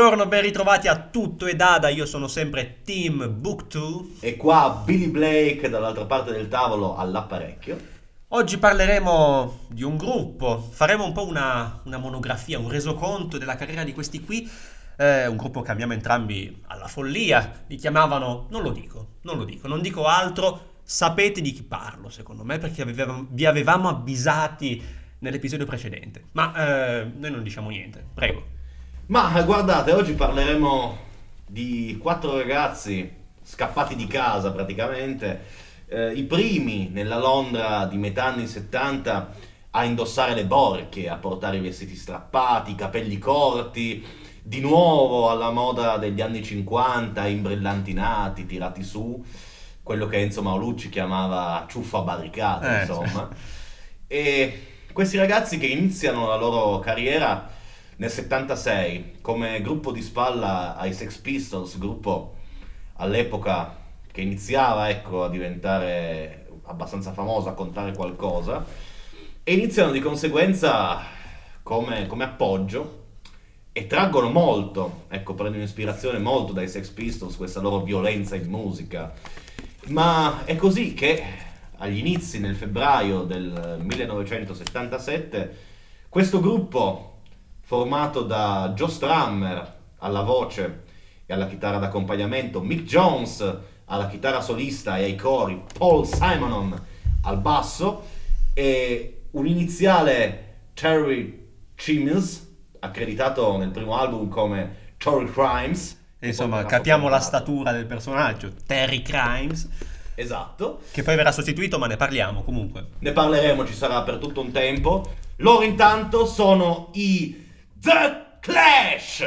Buongiorno, ben ritrovati a Tutto e Dada, io sono sempre Team Book2. E qua Billy Blake dall'altra parte del tavolo all'apparecchio. Oggi parleremo di un gruppo, faremo un po' una, una monografia, un resoconto della carriera di questi qui. Eh, un gruppo che amiamo entrambi alla follia, li chiamavano, non lo dico, non lo dico, non dico altro, sapete di chi parlo secondo me perché avevamo, vi avevamo avvisati nell'episodio precedente. Ma eh, noi non diciamo niente, prego. Ma guardate, oggi parleremo di quattro ragazzi scappati di casa praticamente, eh, i primi nella Londra di metà anni 70 a indossare le borchie, a portare i vestiti strappati, i capelli corti, di nuovo alla moda degli anni 50, imbrillantinati, tirati su, quello che Enzo Maolucci chiamava ciuffa barricata, Eh, insomma. E questi ragazzi che iniziano la loro carriera nel 76 come gruppo di spalla ai Sex Pistols, gruppo all'epoca che iniziava ecco, a diventare abbastanza famoso, a contare qualcosa, e iniziano di conseguenza come, come appoggio e traggono molto, ecco, prendono ispirazione molto dai Sex Pistols, questa loro violenza in musica. Ma è così che agli inizi, nel febbraio del 1977, questo gruppo formato da Joe Strummer alla voce e alla chitarra d'accompagnamento, Mick Jones alla chitarra solista e ai cori, Paul Simonon al basso e un iniziale Terry Chimmins, accreditato nel primo album come Tory Crimes. Insomma, capiamo la statura del personaggio, Terry Crimes, Esatto. che poi verrà sostituito, ma ne parliamo comunque. Ne parleremo, ci sarà per tutto un tempo. Loro intanto sono i The Clash.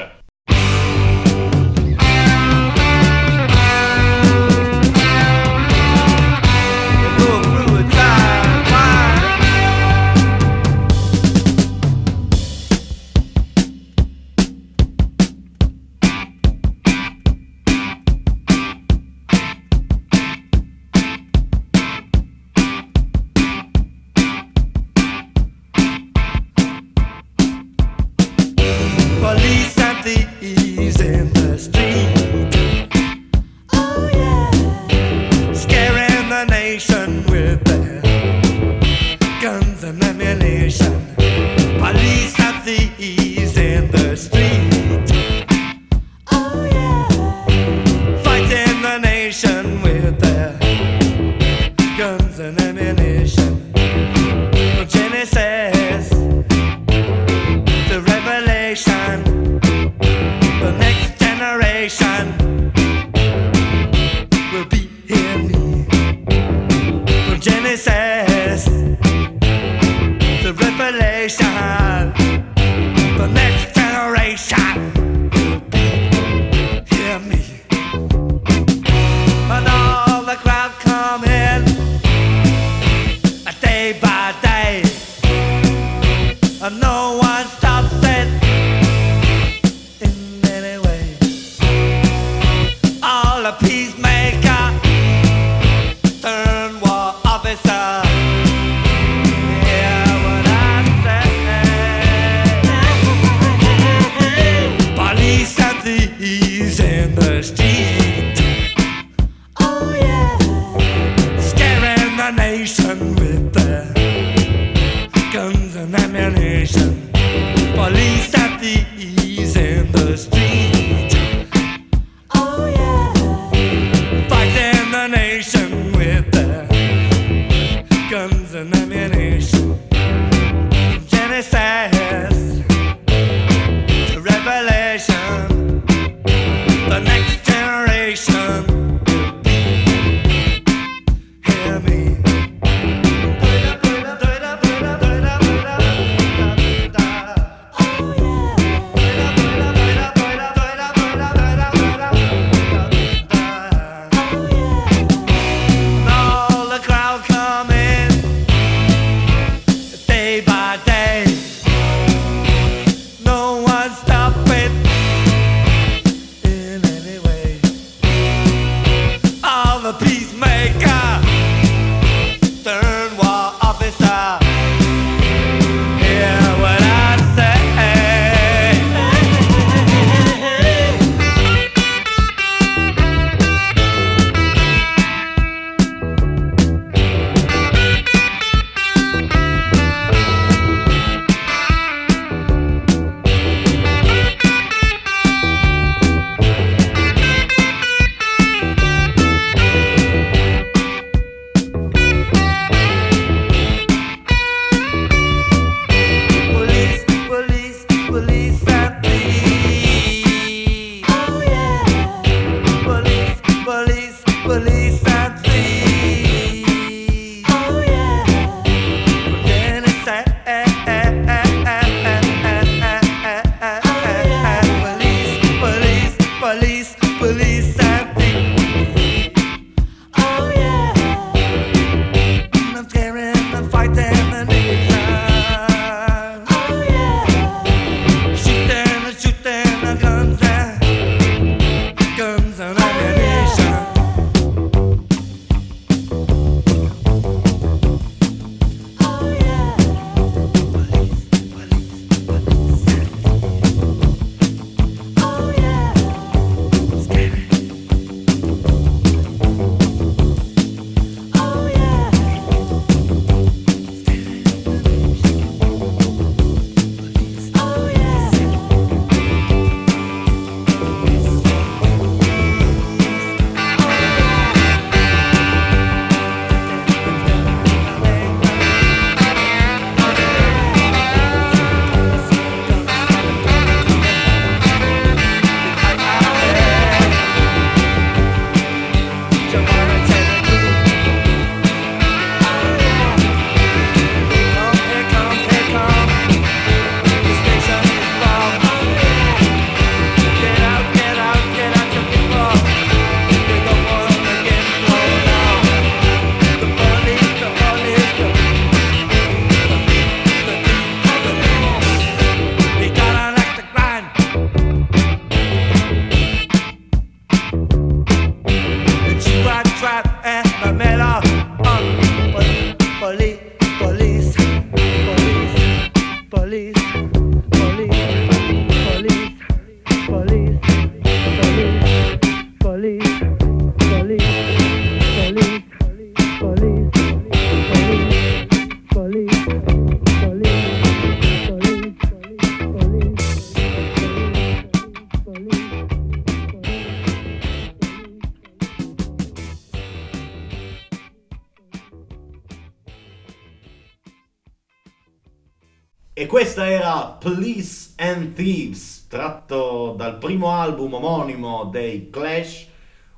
E questa era Police and Thieves, tratto dal primo album omonimo dei Clash,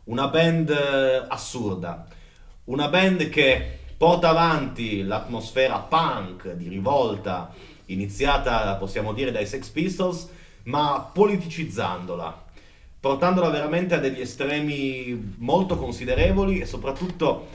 una band eh, assurda, una band che porta avanti l'atmosfera punk di rivolta iniziata, possiamo dire, dai Sex Pistols, ma politicizzandola, portandola veramente a degli estremi molto considerevoli e soprattutto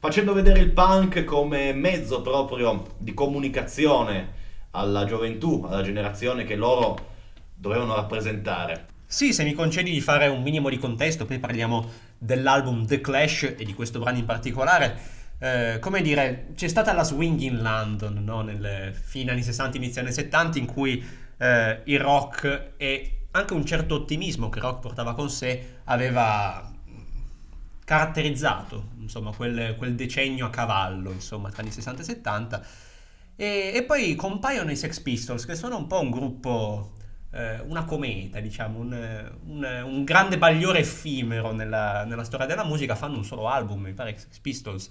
facendo vedere il punk come mezzo proprio di comunicazione alla gioventù, alla generazione che loro dovevano rappresentare. Sì, se mi concedi di fare un minimo di contesto, poi parliamo dell'album The Clash e di questo brano in particolare. Eh, come dire, c'è stata la swing in London, no? Nel fine anni 60, inizio anni 70, in cui eh, il rock e anche un certo ottimismo che rock portava con sé aveva caratterizzato, insomma, quel, quel decennio a cavallo, insomma, tra anni 60 e 70. E, e poi compaiono i Sex Pistols, che sono un po' un gruppo, eh, una cometa, diciamo, un, un- un grande bagliore effimero nella, nella storia della musica. Fanno un solo album, mi pare, Sex Pistols,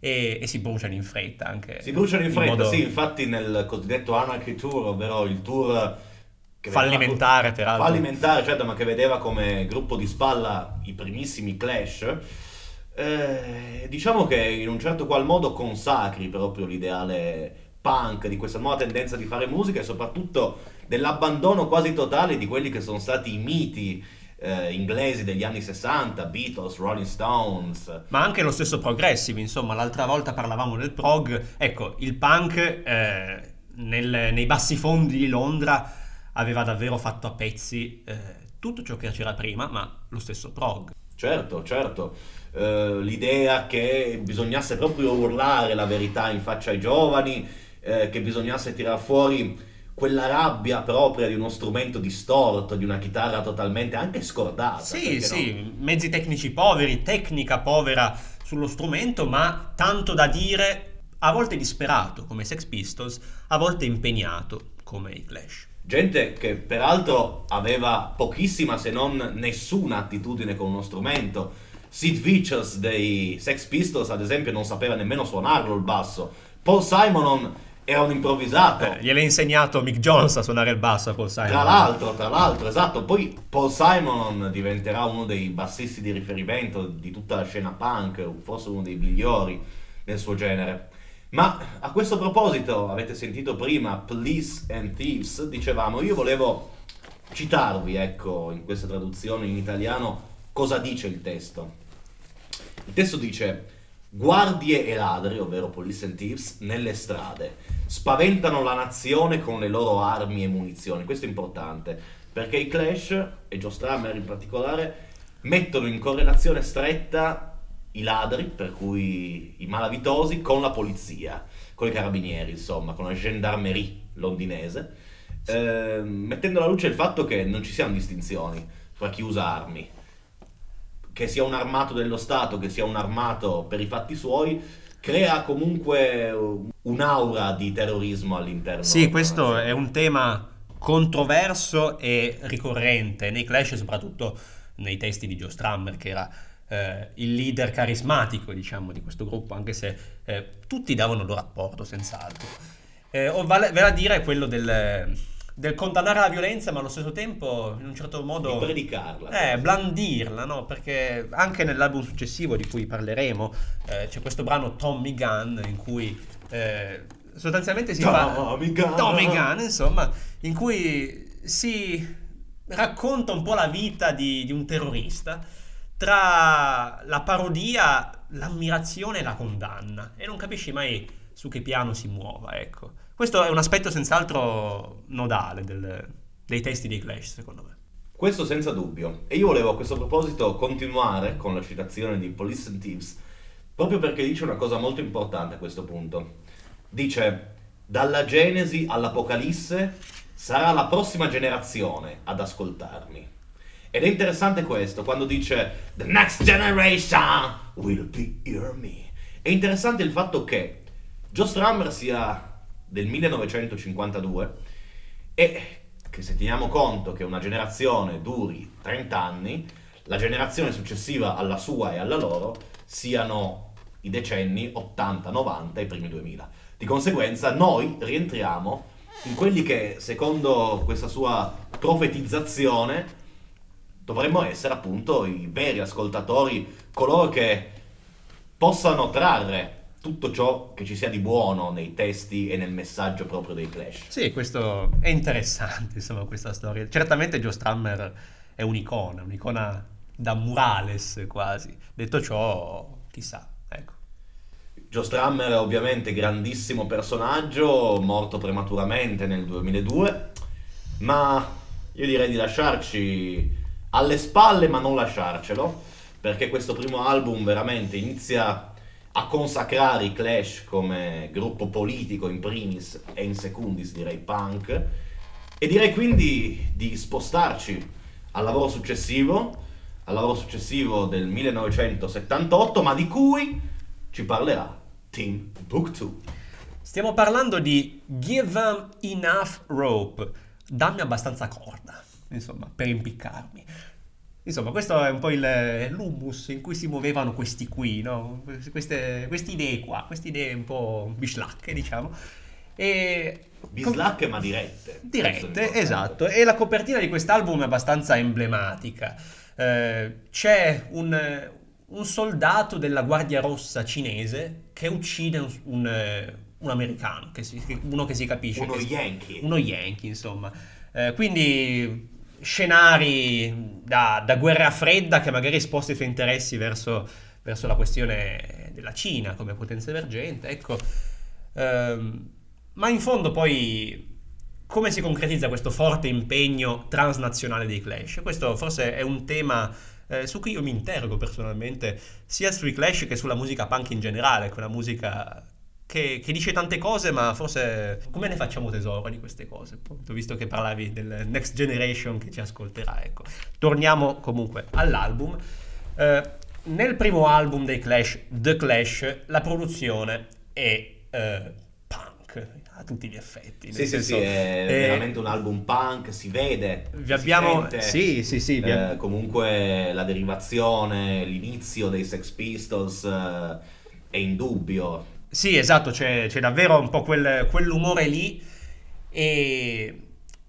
e, e si bruciano in fretta anche. Si bruciano in fretta, modo sì, infatti nel cosiddetto Anarchy Tour, ovvero il tour che vedeva- Fallimentare, peraltro. fallimentare, certo, ma che vedeva come gruppo di spalla i primissimi Clash, eh, diciamo che in un certo qual modo consacri proprio l'ideale punk di questa nuova tendenza di fare musica e soprattutto dell'abbandono quasi totale di quelli che sono stati i miti eh, inglesi degli anni 60, Beatles, Rolling Stones, Ma anche lo stesso progressive, insomma, l'altra volta parlavamo del prog. Ecco, il punk eh, nel- nei bassi fondi di Londra aveva davvero fatto a pezzi eh, tutto ciò che c'era prima, ma lo stesso prog. Certo, certo. Eh, l'idea che bisognasse proprio urlare la verità in faccia ai giovani, eh, che bisognasse tirar fuori quella rabbia propria di uno strumento distorto, di una chitarra totalmente anche scordata. Sì, sì, no? mezzi tecnici poveri, tecnica povera sullo strumento, ma tanto da dire, a volte disperato come Sex Pistols, a volte impegnato come i Clash. Gente che peraltro aveva pochissima se non nessuna attitudine con uno strumento. Sid Vicious dei Sex Pistols, ad esempio, non sapeva nemmeno suonarlo il basso. Paul Simonon era un improvvisato. Eh, gliel'ha insegnato Mick Jones a suonare il basso a Paul Simon. Tra l'altro, tra l'altro, esatto, poi Paul Simonon diventerà uno dei bassisti di riferimento di tutta la scena punk, forse uno dei migliori nel suo genere. Ma a questo proposito, avete sentito prima Police and Thieves, dicevamo, io volevo citarvi, ecco, in questa traduzione in italiano, cosa dice il testo. Il testo dice guardie e ladri, ovvero police and thieves, nelle strade, spaventano la nazione con le loro armi e munizioni. Questo è importante, perché i Clash, e Joe Strummer in particolare, mettono in correlazione stretta i ladri, per cui i malavitosi, con la polizia, con i carabinieri, insomma, con la gendarmerie londinese, eh, mettendo alla luce il fatto che non ci siano distinzioni tra chi usa armi che sia un armato dello Stato, che sia un armato per i fatti suoi, crea comunque un'aura di terrorismo all'interno. Sì, questo è un tema controverso e ricorrente nei Clash, soprattutto nei testi di Joe Strummer, che era eh, il leader carismatico, diciamo, di questo gruppo, anche se eh, tutti davano il loro apporto, senz'altro. Eh, o vale, vale a dire quello del, del condannare la violenza, ma allo stesso tempo, in un certo modo... Di predicarla. Eh, blandirla, no? Perché anche nell'album successivo di cui parleremo eh, c'è questo brano Tommy Gunn in cui eh, sostanzialmente si fa... Tommy Gunn. Tommy Gunn, insomma, in cui si racconta un po' la vita di, di un terrorista tra la parodia, l'ammirazione e la condanna e non capisci mai su che piano si muova, ecco. Questo è un aspetto senz'altro nodale del- dei testi dei Clash, secondo me. Questo senza dubbio. E io volevo a questo proposito continuare con la citazione di Police and Thieves, proprio perché dice una cosa molto importante a questo punto. Dice, dalla Genesi all'Apocalisse sarà la prossima generazione ad ascoltarmi. Ed è interessante questo, quando dice, The next generation will be hear me. È interessante il fatto che Joe Strummer sia del 1952 e che se teniamo conto che una generazione duri 30 anni, la generazione successiva alla sua e alla loro siano i decenni 80, 90 e i primi 2000. Di conseguenza noi rientriamo in quelli che, secondo questa sua profetizzazione, dovremmo essere appunto i veri ascoltatori, coloro che possano trarre tutto ciò che ci sia di buono nei testi e nel messaggio proprio dei Clash. Sì, questo è interessante, insomma, questa storia. Certamente Joe Strummer è un'icona, un'icona da murales quasi. Detto ciò, chissà, ecco. Joe Strummer è ovviamente grandissimo personaggio, morto prematuramente nel 2002, ma io direi di lasciarci alle spalle ma non lasciarcelo, perché questo primo album veramente inizia a consacrare i Clash come gruppo politico in primis e in secundis direi punk, e direi quindi di spostarci al lavoro successivo, al lavoro successivo del 1978, ma di cui ci parlerà Tim Book 2. Stiamo parlando di Give Them Enough Rope, dammi abbastanza corda, insomma, per impiccarmi. Insomma, questo è un po' il, l'humus in cui si muovevano questi qui, no? Queste, queste idee qua, queste idee un po' bislacche, diciamo. E Bislacche ma dirette. Dirette, esatto. E la copertina di quest'album è abbastanza emblematica. Eh, c'è un, un soldato della Guardia Rossa cinese che uccide un, un, eh, un americano, che si- uno che si capisce. Uno che si- Yankee. uno Yankee, insomma. Eh, quindi scenari da, da guerra fredda che magari sposta i suoi interessi verso, verso la questione della Cina come potenza emergente. Ecco, Ehm, ma in fondo poi come si concretizza questo forte impegno transnazionale dei Clash? Questo forse è un tema eh, su cui io mi interrogo personalmente, sia sui Clash che sulla musica punk in generale, quella musica che, che dice tante cose, ma forse come ne facciamo tesoro di queste cose? Appunto, visto che parlavi del Next Generation che ci ascolterà, ecco. Torniamo comunque all'album. Eh, nel primo album dei Clash, The Clash, la produzione è eh, punk a tutti gli effetti. Sì, nel sì, senso, sì, è eh, veramente un album punk, si vede. Vi si abbiamo... sente, Sì, sì, sì. vi eh, comunque la derivazione, l'inizio dei Sex Pistols eh, è indubbio. Sì, esatto, c'è, c'è davvero un po' quel- quell'umore lì e,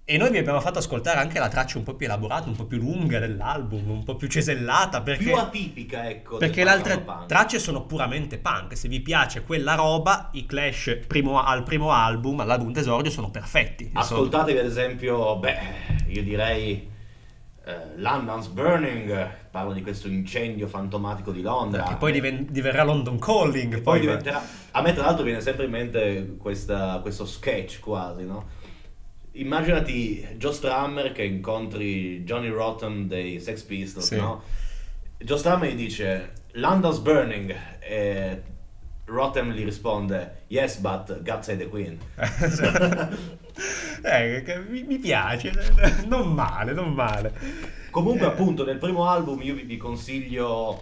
e noi vi abbiamo fatto ascoltare anche la traccia un po' più elaborata, un po' più lunga dell'album, un po' più cesellata perché... Più atipica, ecco. Perché le altre punk. tracce sono puramente punk. Se vi piace quella roba, i Clash primo- al primo album, all'album d'esordio, sono perfetti. Ascoltatevi ad esempio, beh, io direi eh, London's Burning, parla di questo incendio fantomatico di Londra. Che poi diven- diverrà London Calling. Che poi diventerà... A me tra l'altro viene sempre in mente questa- questo sketch quasi, no? Immaginati Joe Strummer che incontri Johnny Rotten dei Sex Pistols, Sì. no? Joe Strummer gli dice London's burning e Rotten gli risponde Yes, but God save the Queen. eh, mi, mi piace, non male, non male. Comunque, Eh, appunto, nel primo album io vi, vi consiglio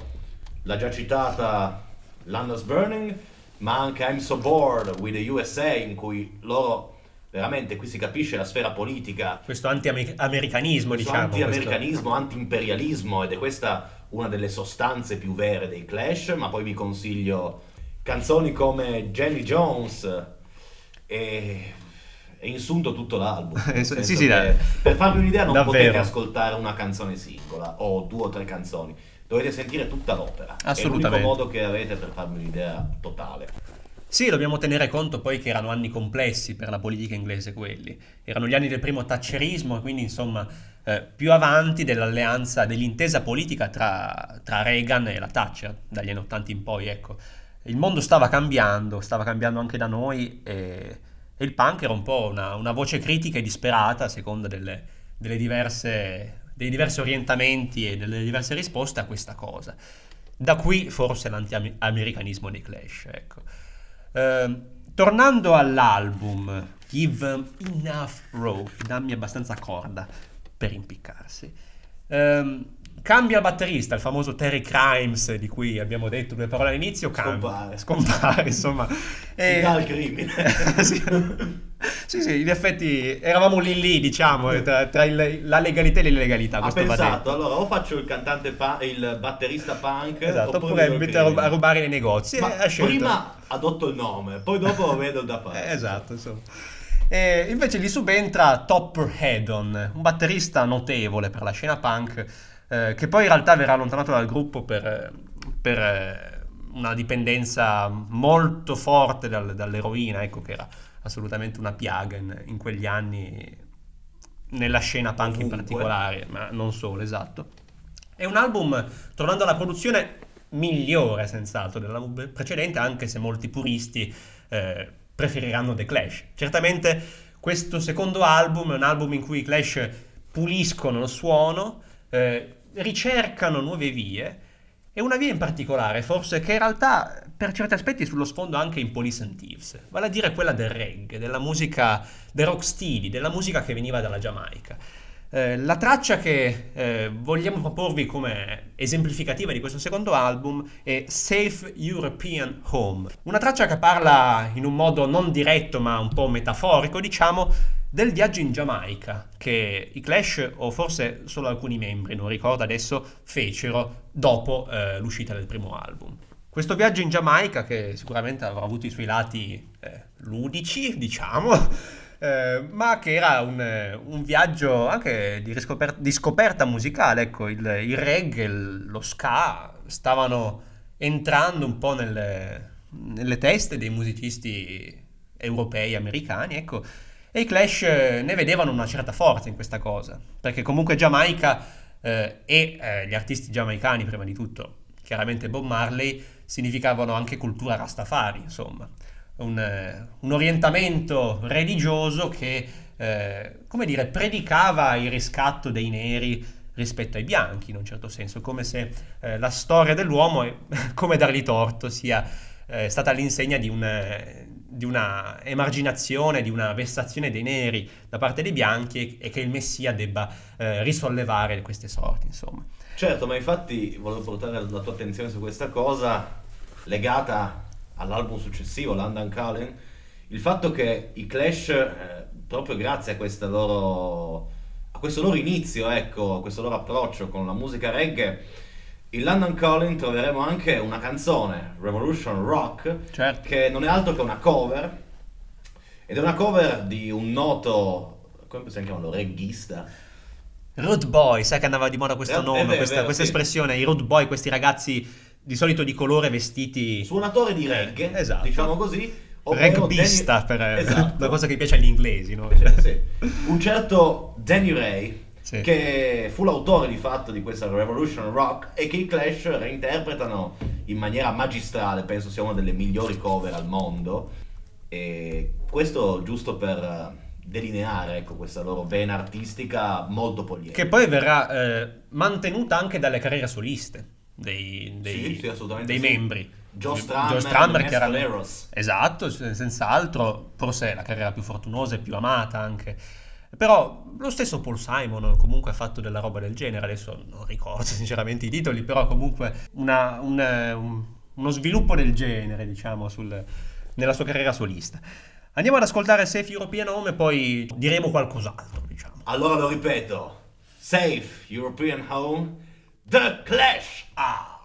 la già citata London's Burning, ma anche I'm So Bored with the USA, in cui loro veramente qui si capisce la sfera politica, Questo anti-americanismo, questo diciamo. anti-americanismo, anti-imperialismo, ed è questa una delle sostanze più vere dei Clash. Ma poi vi consiglio canzoni come Jelly Jones e. e insunto tutto l'album. Eh, sì, sì, per farvi un'idea, non Davvero. potete ascoltare una canzone singola o due o tre canzoni. Dovete sentire tutta l'opera. È Assolutamente. l'unico modo che avete per farvi un'idea totale. Sì, dobbiamo tenere conto poi che erano anni complessi per la politica inglese quelli. Erano gli anni del primo thatcherismo, quindi insomma eh, più avanti dell'alleanza, dell'intesa politica tra, tra Reagan e la Thatcher, dagli anni 80 in poi, ecco. Il mondo stava cambiando, stava cambiando anche da noi e, e il punk era un po' una, una voce critica e disperata a seconda delle, delle diverse, dei diversi orientamenti e delle diverse risposte a questa cosa. Da qui forse l'anti-americanismo dei Clash, ecco. Ehm, tornando all'album Give Enough Rope, dammi abbastanza corda per impiccarsi. Ehm, cambia il batterista, il famoso Terry Crimes di cui abbiamo detto due parole all'inizio, cambia, Scompare. scompare, insomma. Si dà al crimine. sì. sì, in effetti eravamo lì lì, diciamo, tra, tra il- la legalità e l'illegalità. ha pensato, allora o faccio il cantante pa- il batterista punk Esatto, oppure il mettere a rubare nei negozi. Ma ha scelto. prima adotto il nome, poi dopo vedo da fare. Eh, esatto, insomma. E invece gli subentra Topper Headon, un batterista notevole per la scena punk, eh, che poi in realtà verrà allontanato dal gruppo per, per, eh, una dipendenza molto forte dal- dall'eroina, ecco che era assolutamente una piaga in, in quegli anni nella scena punk in Ovunque. particolare, ma non solo, esatto. È un album, tornando alla produzione, migliore senz'altro dell'album precedente, anche se molti puristi eh, preferiranno The Clash. Certamente questo secondo album è un album in cui i Clash puliscono il suono, eh, ricercano nuove vie, e una via in particolare, forse, che in realtà per certi aspetti è sullo sfondo anche in Police and Thieves, vale a dire quella del reggae, della musica, del rocksteady, della musica che veniva dalla Giamaica. Eh, la traccia che eh, vogliamo proporvi come esemplificativa di questo secondo album è Safe European Home, una traccia che parla in un modo non diretto ma un po' metaforico, diciamo, del viaggio in Giamaica che i Clash, o forse solo alcuni membri, non ricordo adesso, fecero dopo eh, l'uscita del primo album. Questo viaggio in Giamaica, che sicuramente avrà avuto i suoi lati eh, ludici, diciamo, eh, ma che era un, eh, un viaggio anche di, riscoper- di scoperta musicale. Ecco, il, il reggae, lo ska stavano entrando un po' nelle, nelle teste dei musicisti europei, americani, ecco. E i Clash eh, ne vedevano una certa forza in questa cosa, perché comunque Giamaica eh, e eh, gli artisti giamaicani, prima di tutto, chiaramente Bob Marley, significavano anche cultura rastafari, insomma, un, eh, un orientamento religioso che, eh, come dire, predicava il riscatto dei neri rispetto ai bianchi, in un certo senso, come se eh, la storia dell'uomo, come dargli torto, sia stata all'insegna di, un, di una emarginazione, di una vessazione dei neri da parte dei bianchi e, che il Messia debba eh, risollevare queste sorti, insomma. Certo, ma infatti volevo portare la tua attenzione su questa cosa legata all'album successivo, London Calling, il fatto che i Clash, eh, proprio grazie a, loro, a questo loro inizio, ecco, a questo loro approccio con la musica reggae, in London Calling troveremo anche una canzone, Revolution Rock, certo. che non è altro che una cover, ed è una cover di un noto, come possiamo chiamarlo, regghista? Road Boy, sai che andava di moda questo eh, nome, eh, vero, questa, vero, questa sì. espressione, i Root Boy, questi ragazzi di solito di colore vestiti... Suonatori di reggae, eh, esatto. diciamo così. Regbista, Danny... per esatto. una cosa che piace agli inglesi, no? Cioè, sì. Un certo Danny Ray, sì. che fu l'autore di fatto di questa Revolution Rock e che i Clash reinterpretano in maniera magistrale, penso sia una delle migliori cover al mondo. E questo giusto per eh, delineare ecco, questa loro vena artistica molto poliedrica. Che poi verrà eh, mantenuta anche dalle carriere soliste dei, dei, sì, sì, dei membri. Joe Strammer, che. Esatto, senz'altro, forse la carriera più fortunosa e più amata anche però lo stesso Paul Simon comunque ha fatto della roba del genere, adesso non ricordo sinceramente i titoli, però comunque una, un, un, uno sviluppo del genere, diciamo, sul, nella sua carriera solista. Andiamo ad ascoltare Safe European Home e poi diremo qualcos'altro, diciamo. Allora lo ripeto, Safe European Home, The Clash! Ah!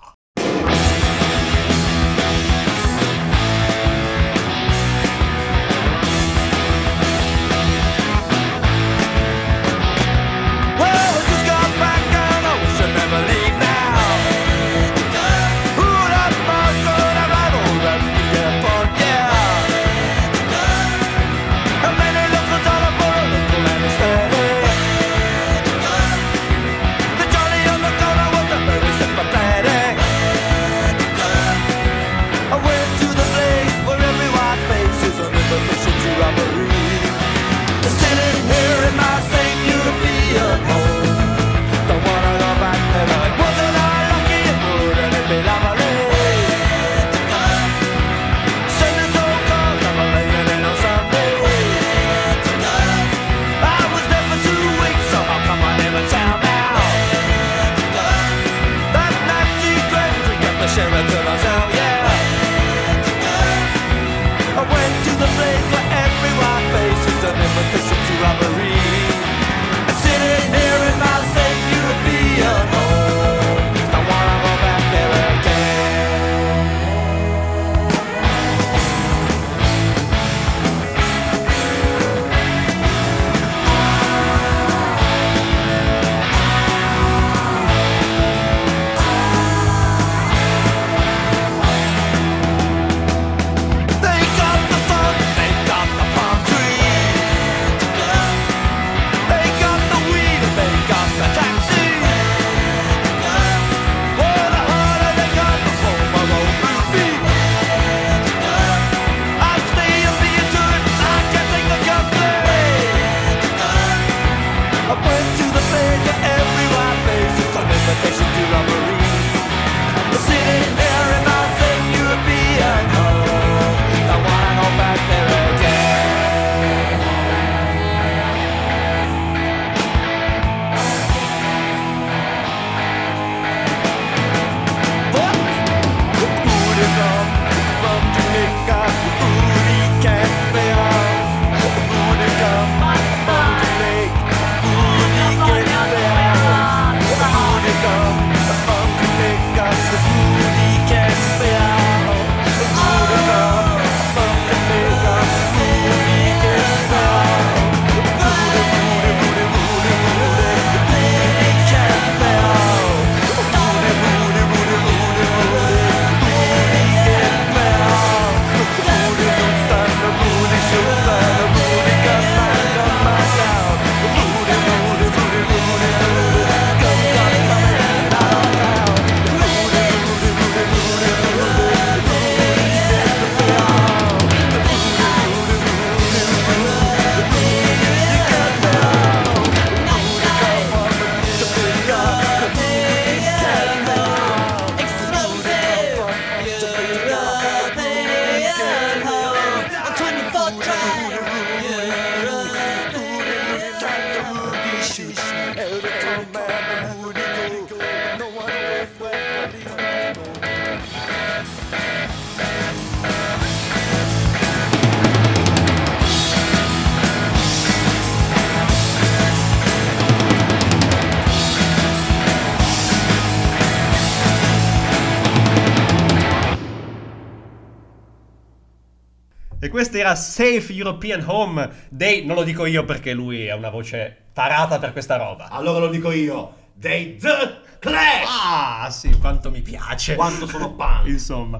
questo era Safe European Home dei... Non lo dico io perché lui ha una voce tarata per questa roba. Allora lo dico io, dei The Clash! Ah, sì, quanto mi piace. Quanto sono punk. Insomma.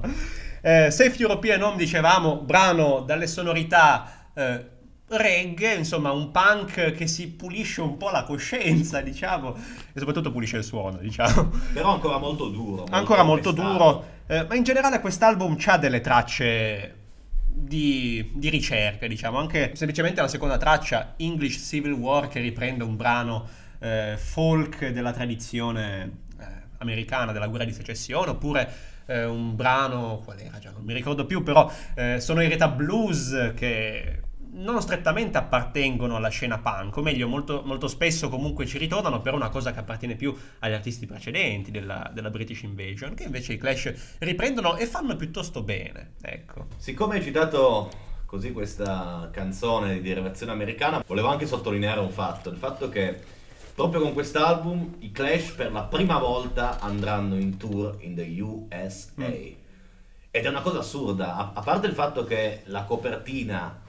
Eh, Safe European Home, dicevamo, brano dalle sonorità... Eh, reggae, insomma un punk che si pulisce un po' la coscienza, diciamo, e soprattutto pulisce il suono, diciamo. Però ancora molto duro. Molto ancora molto duro, eh, ma in generale quest'album ha delle tracce di, di ricerca, diciamo, anche semplicemente la seconda traccia, English Civil War, che riprende un brano eh, folk della tradizione eh, americana della guerra di secessione, oppure eh, un brano, qual era già, non mi ricordo più, però eh, sonorità blues che non strettamente appartengono alla scena punk, o meglio, molto, molto spesso comunque ci ritornano per una cosa che appartiene più agli artisti precedenti della, della British Invasion, che invece i Clash riprendono e fanno piuttosto bene, ecco. Siccome hai citato così questa canzone di derivazione americana, volevo anche sottolineare un fatto, il fatto che proprio con quest'album i Clash per la prima volta andranno in tour in the USA. Mm. Ed è una cosa assurda, a, a parte il fatto che la copertina,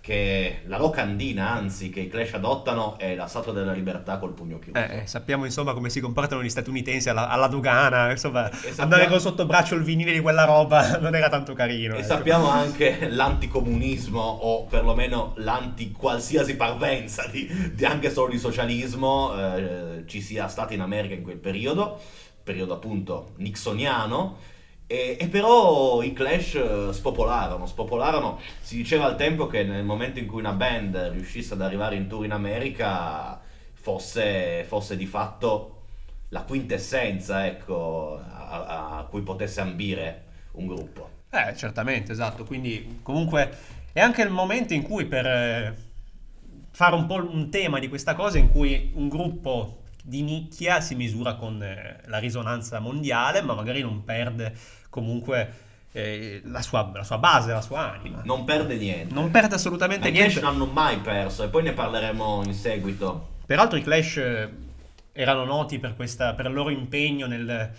che la locandina anzi, che i Clash adottano è la Statua della Libertà col pugno chiuso. Eh, eh, sappiamo insomma come si comportano gli statunitensi alla, alla dogana, insomma, sappiamo- andare con sotto braccio il vinile di quella roba non era tanto carino. E ecco. sappiamo anche l'anticomunismo o perlomeno l'anti qualsiasi parvenza di, di anche solo di socialismo eh, ci sia stata in America in quel periodo, periodo appunto nixoniano. E, e però i Clash eh, spopolarono, spopolarono. Si diceva al tempo che nel momento in cui una band riuscisse ad arrivare in tour in America fosse, fosse di fatto la quintessenza, ecco, a- a- cui potesse ambire un gruppo. Eh, certamente, esatto. Quindi, comunque, è anche il momento in cui per eh, fare un po' un tema di questa cosa, in cui un gruppo di nicchia si misura con eh, la risonanza mondiale, ma magari non perde comunque eh, la, sua, la sua base, la sua anima. Non perde niente. Non perde assolutamente i Clash niente. non hanno mai perso e poi ne parleremo in seguito. Peraltro i Clash eh, erano noti per, questa, per il loro impegno nel,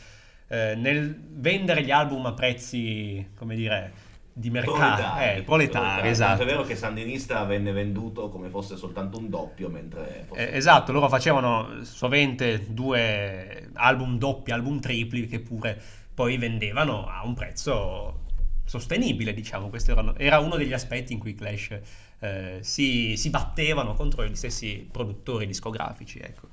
eh, nel vendere gli album a prezzi, come dire, di mercato. Eh, proletari, esatto. Tanto è vero che Sandinista venne venduto come fosse soltanto un doppio, mentre fosse... Eh, esatto, loro facevano sovente due album doppi, album tripli, che pure poi vendevano a un prezzo sostenibile, diciamo. Questo erano- era uno degli aspetti in cui Clash eh, si, si battevano contro gli stessi produttori discografici, ecco.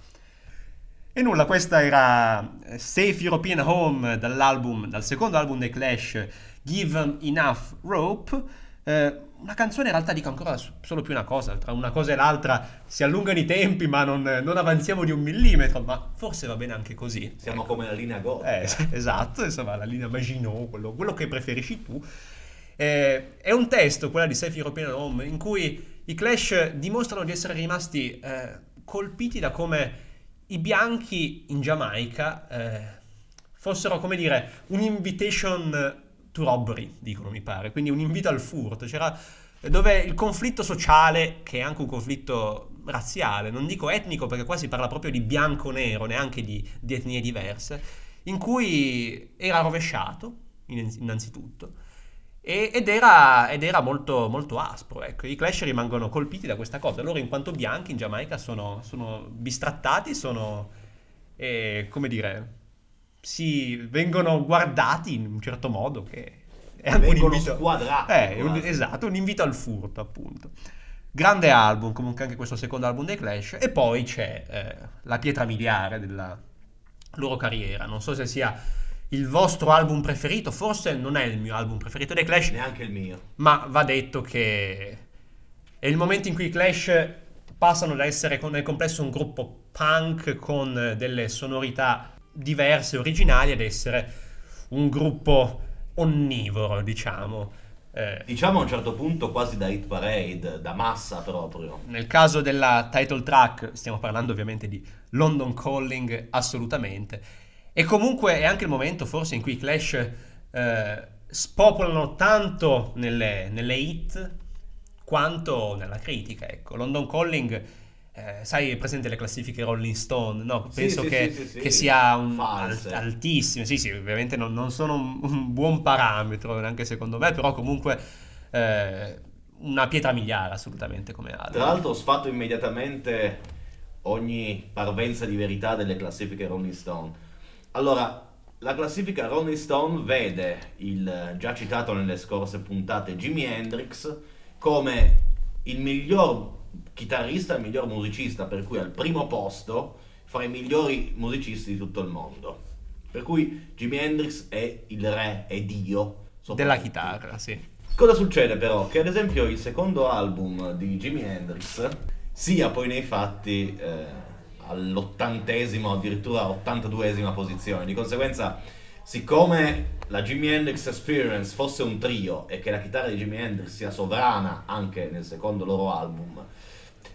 E nulla, questa era eh, Safe European Home dall'album, dal secondo album dei Clash, Give Enough Rope. Eh, una canzone in realtà dico ancora solo più una cosa, tra una cosa e l'altra si allungano i tempi ma non, non avanziamo di un millimetro, ma forse va bene anche così. Siamo come la linea Go. Eh, es- esatto, insomma, la linea Maginot, quello, quello che preferisci tu. Eh, è un testo, quella di Safe European Home, in cui i Clash dimostrano di essere rimasti eh, colpiti da come i bianchi in Giamaica eh, fossero, come dire, un invitation to robbery, dicono mi pare, quindi un invito al furto. C'era dove il conflitto sociale, che è anche un conflitto razziale, non dico etnico perché qua si parla proprio di bianco-nero, neanche di, di etnie diverse, in cui era rovesciato, in- innanzitutto, e- ed era, ed era molto, molto aspro. Ecco. I Clash rimangono colpiti da questa cosa. Loro, in quanto bianchi in Giamaica, sono, sono bistrattati, sono, eh, come dire, si vengono guardati in un certo modo che è anche Vengono un invito. squadrati, Eh, un- esatto, un invito al furto, appunto. Grande album, comunque anche questo secondo album dei Clash. E poi c'è eh, la pietra miliare della loro carriera. Non so se sia il vostro album preferito, forse non è il mio album preferito dei Clash, Neanche il mio. ma va detto che è il momento in cui i Clash passano da essere nel complesso un gruppo punk con eh, delle sonorità diverse, originali, ad essere un gruppo onnivoro, diciamo. Eh, Diciamo a un certo punto quasi da hit parade, da massa proprio. nel caso della title track stiamo parlando ovviamente di London Calling, assolutamente. E comunque è anche il momento forse in cui i Clash eh, spopolano tanto nelle, nelle hit quanto nella critica. Ecco, London Calling, eh, sai, è presente le classifiche Rolling Stone, no? Penso sì, che, sì, sì, che sia un alt- altissimo. Sì, sì, ovviamente non, non sono un, un buon parametro, neanche secondo me, però comunque eh, una pietra miliare assolutamente come album. Tra l'altro ho sfatto immediatamente ogni parvenza di verità delle classifiche Rolling Stone. Allora, la classifica Rolling Stone vede il già citato nelle scorse puntate Jimi Hendrix come il miglior chitarrista, il miglior musicista, per cui al primo posto fra i migliori musicisti di tutto il mondo. Per cui Jimi Hendrix è il re, è Dio. Della chitarra, sì. Cosa succede però? Che ad esempio il secondo album di Jimi Hendrix sia poi nei fatti eh, all'ottantesimo, addirittura 82esima posizione. Di conseguenza, siccome la Jimi Hendrix Experience fosse un trio e che la chitarra di Jimi Hendrix sia sovrana anche nel secondo loro album,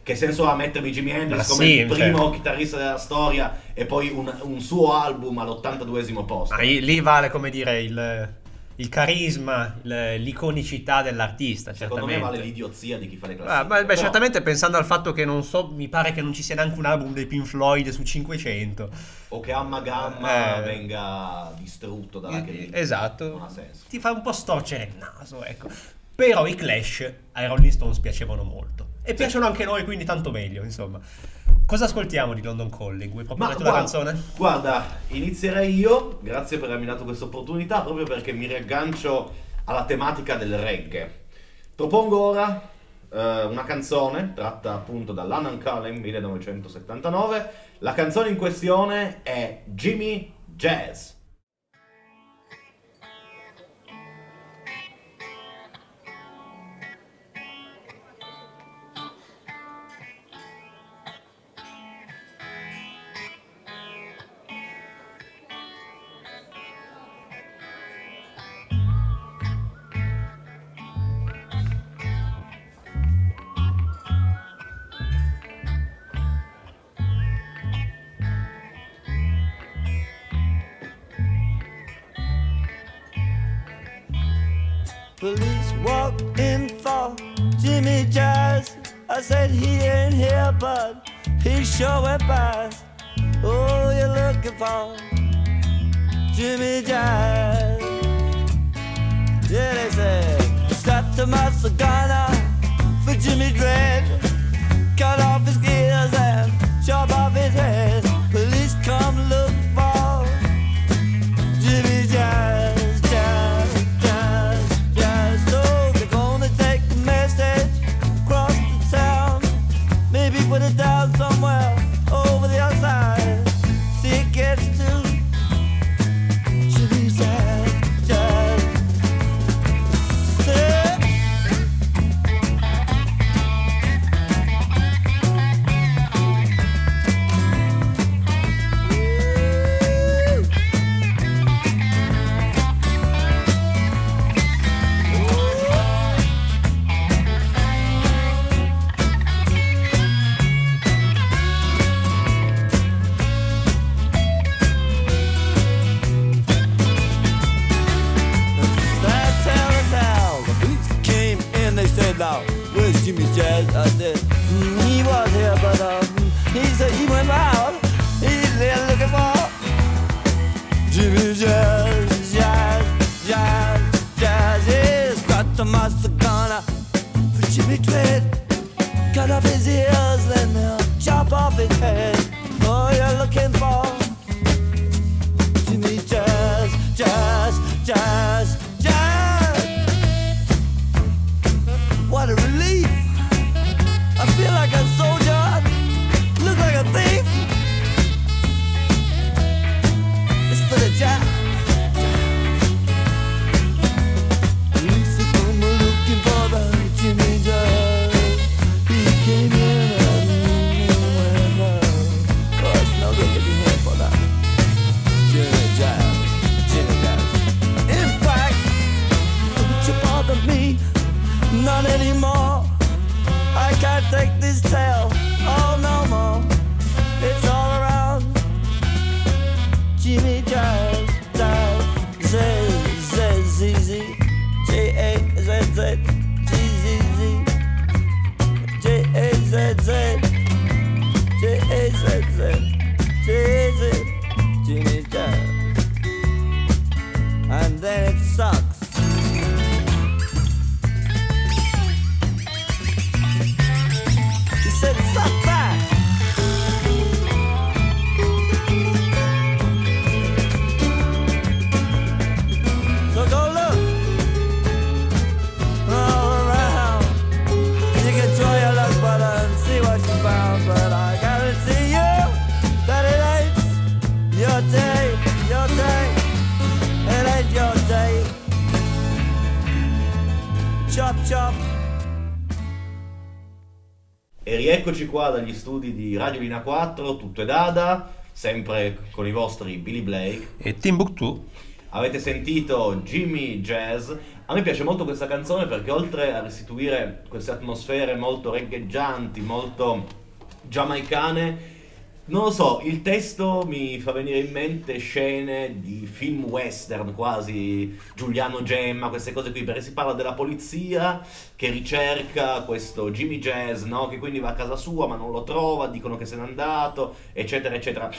che senso ha mettermi Jimi Hendrix come sì, il primo cioè. chitarrista della storia e poi un, un suo album all'82esimo posto? Ma lì vale come dire il, il carisma, il- l'iconicità dell'artista, Secondo certamente. me vale l'idiozia di chi fa le Ah, classifiche. ma, beh, Però- certamente pensando al fatto che non so, mi pare che non ci sia neanche un album dei Pink Floyd su 500. o che Amma Gamma Eh. venga distrutto dalla Eh, critica. esatto. Non ha senso. Ti fa un po' storcere il naso, ecco. Però i Clash ai Rolling Stones piacevano molto. E piacciono anche noi, quindi tanto meglio, insomma. Cosa ascoltiamo di London Calling? Vuoi proporre la canzone? guarda, inizierei io, grazie per avermi dato questa opportunità, proprio perché mi riaggancio alla tematica del reggae. Propongo ora eh, una canzone tratta appunto da London Calling 1979. La canzone in questione è Jimmy Jazz. Not anymore. I can't take this tale, oh no more. It's all around. Jimmy Jazz, Jazz, Z, Z, Z, Z, J, A, Z, Z, G, Z, Z, J, A, Z, Z, J, A, Z, Z, J, A, Z, Jimmy chop. E rieccoci qua dagli studi di Radio Lina 4, tutto è Dada, sempre con i vostri Billy Blake. E Timbuktu? Avete sentito Jimmy Jazz? A me piace molto questa canzone perché oltre a restituire queste atmosfere molto regheggianti, molto giamaicane, non lo so, il testo mi fa venire in mente scene di film western quasi, Giuliano Gemma, queste cose qui, perché si parla della polizia che ricerca questo Jimmy Jazz, no? Che quindi va a casa sua ma non lo trova, dicono che se n'è andato, eccetera, eccetera.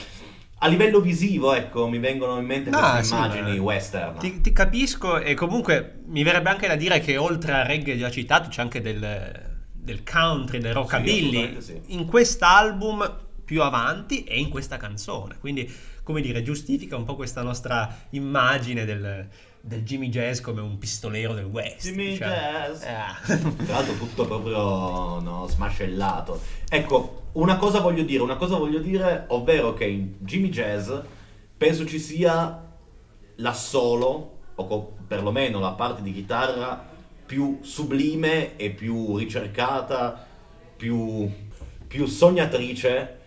A livello visivo, ecco, mi vengono in mente Ah, queste sì, immagini ma- western. Ti, ti capisco e comunque mi verrebbe anche da dire che oltre al reggae già citato c'è anche del, del country, del rockabilly assolutamente sì. in quest'album più avanti e in questa canzone. Quindi, come dire, giustifica un po' questa nostra immagine del, del Jimmy Jazz come un pistolero del West. Jimmy diciamo. Jazz. Eh. Tra l'altro tutto proprio no, smascellato. Ecco, una cosa voglio dire, una cosa voglio dire, ovvero che in Jimmy Jazz penso ci sia l'assolo, o co- perlomeno la parte di chitarra più sublime e più ricercata, più, più sognatrice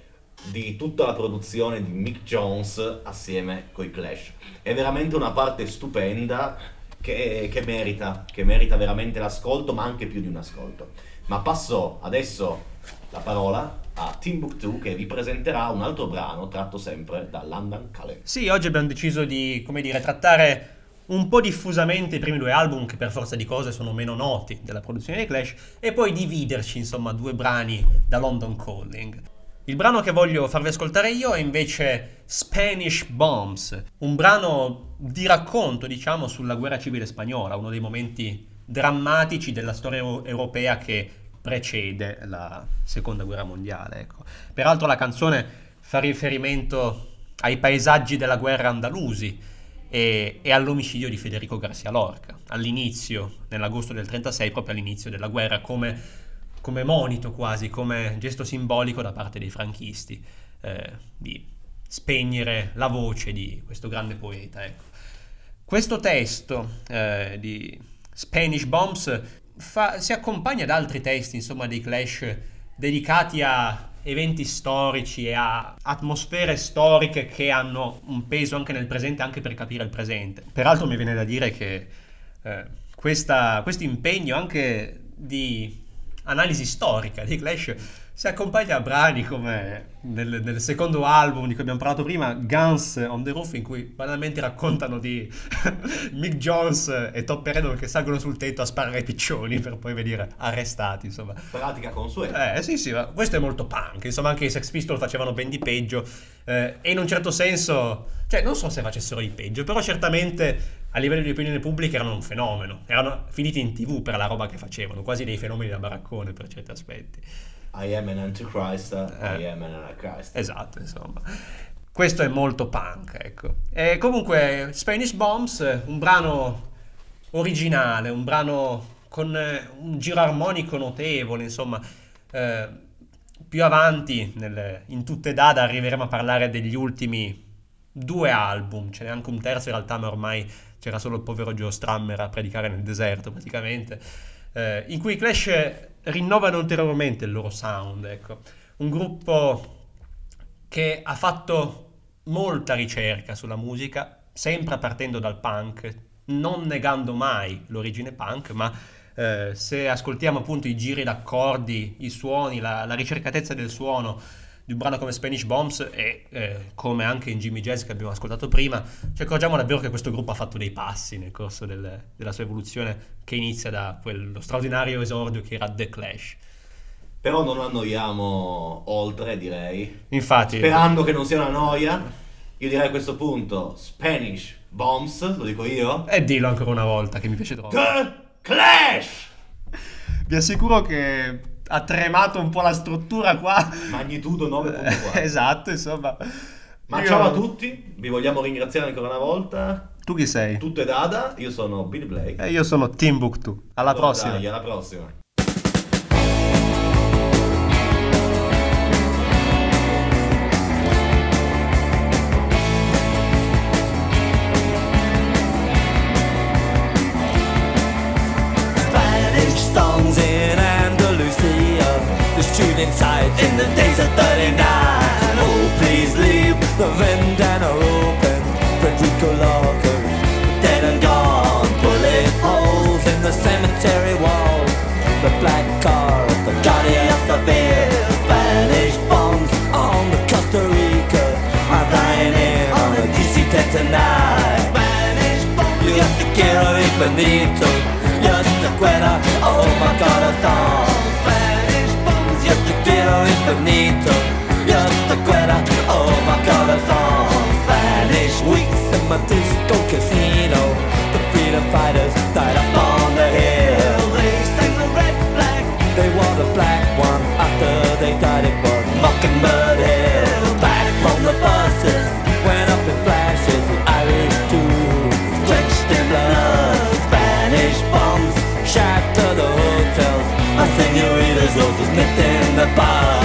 di tutta la produzione di Mick Jones assieme coi Clash. È veramente una parte stupenda che, che merita, che merita veramente l'ascolto, ma anche più di un ascolto. Ma passo adesso la parola a Timbuktu che vi presenterà un altro brano tratto sempre da London Calais. Sì, oggi abbiamo deciso di, come dire, trattare un po' diffusamente i primi due album che per forza di cose sono meno noti della produzione dei Clash e poi dividerci, insomma, due brani da London Calling. Il brano che voglio farvi ascoltare io è invece Spanish Bombs, un brano di racconto, diciamo, sulla guerra civile spagnola, uno dei momenti drammatici della storia euro- europea che precede la seconda guerra mondiale. Ecco. Peraltro la canzone fa riferimento ai paesaggi della guerra andalusi e, e all'omicidio di Federico Garcia Lorca, all'inizio, nell'agosto del 36, proprio all'inizio della guerra, come, come monito quasi, come gesto simbolico da parte dei franchisti, eh, di spegnere la voce di questo grande poeta. Ecco. Questo testo eh, di Spanish Bombs fa- si accompagna ad altri testi, insomma, dei Clash dedicati a eventi storici e a atmosfere storiche che hanno un peso anche nel presente, anche per capire il presente. Peraltro mi viene da dire che eh, questo impegno anche di analisi storica dei Clash si accompagna a brani come nel, nel secondo album di cui abbiamo parlato prima, Guns on the Roof, in cui banalmente raccontano di Mick Jones e Top Redon che salgono sul tetto a sparare ai piccioni per poi venire arrestati, insomma. Pratica consueta. Eh sì sì, ma questo è molto punk, insomma anche i Sex Pistols facevano ben di peggio eh, e in un certo senso, cioè non so se facessero di peggio, però certamente a livello di opinione pubblica erano un fenomeno, erano finiti in tv per la roba che facevano, quasi dei fenomeni da baraccone per certi aspetti. I am an antichrist, I Eh. am an antichrist. Esatto, insomma. Questo è molto punk, ecco. E comunque Spanish Bombs, un brano originale, un brano con eh, un giro armonico notevole, insomma. Eh, più avanti, nel- in tutte date, arriveremo a parlare degli ultimi due album, ce n'è anche un terzo in realtà, ma ormai c'era solo il povero Joe Strummer a predicare nel deserto praticamente, eh, in cui i Clash rinnovano ulteriormente il loro sound, ecco. Un gruppo che ha fatto molta ricerca sulla musica, sempre partendo dal punk, non negando mai l'origine punk, ma eh, se ascoltiamo appunto i giri d'accordi, i suoni, la, la ricercatezza del suono di un brano come Spanish Bombs e eh, come anche in Jimmy Jazz che abbiamo ascoltato prima, ci accorgiamo davvero che questo gruppo ha fatto dei passi nel corso del- della sua evoluzione che inizia da quello straordinario esordio che era The Clash. Però non annoiamo oltre, direi. Infatti, Sperando che non sia una noia, io direi a questo punto Spanish Bombs, lo dico io. e dillo ancora una volta che mi piace troppo. The Clash! Vi assicuro che ha tremato un po' la struttura qua. Magnitudo 9.4. esatto, insomma. Ma Io- ciao a tutti, vi vogliamo ringraziare ancora una volta. Tu chi sei? Tutto è Dada, io sono Billy Blake. E io sono Timbuktu. Alla Allora, prossima. dai, alla prossima. Inside in the days of 39. Oh, please leave the vendana open. Frederico lockers, dead and gone. Bullet holes in the cemetery wall. The black car of the Guardian of the Beer. Spanish bombs on the Costa Rica. I'm dying in on the DC-10 tonight. Spanish bombs, you have to quiero y benito. Just the cuera, oh my god, a song. Just the quiero y benito. The cuera, oh my. Spanish weeks in my disco casino. The freedom fighters died up on the hill. They sang the red flag. They wore the black one after they died. It was Mockingbird Hill. Back from the buses, went up in flashes. The Irish too, drenched in blood. Spanish bombs shatter the hotels. My senoritas, was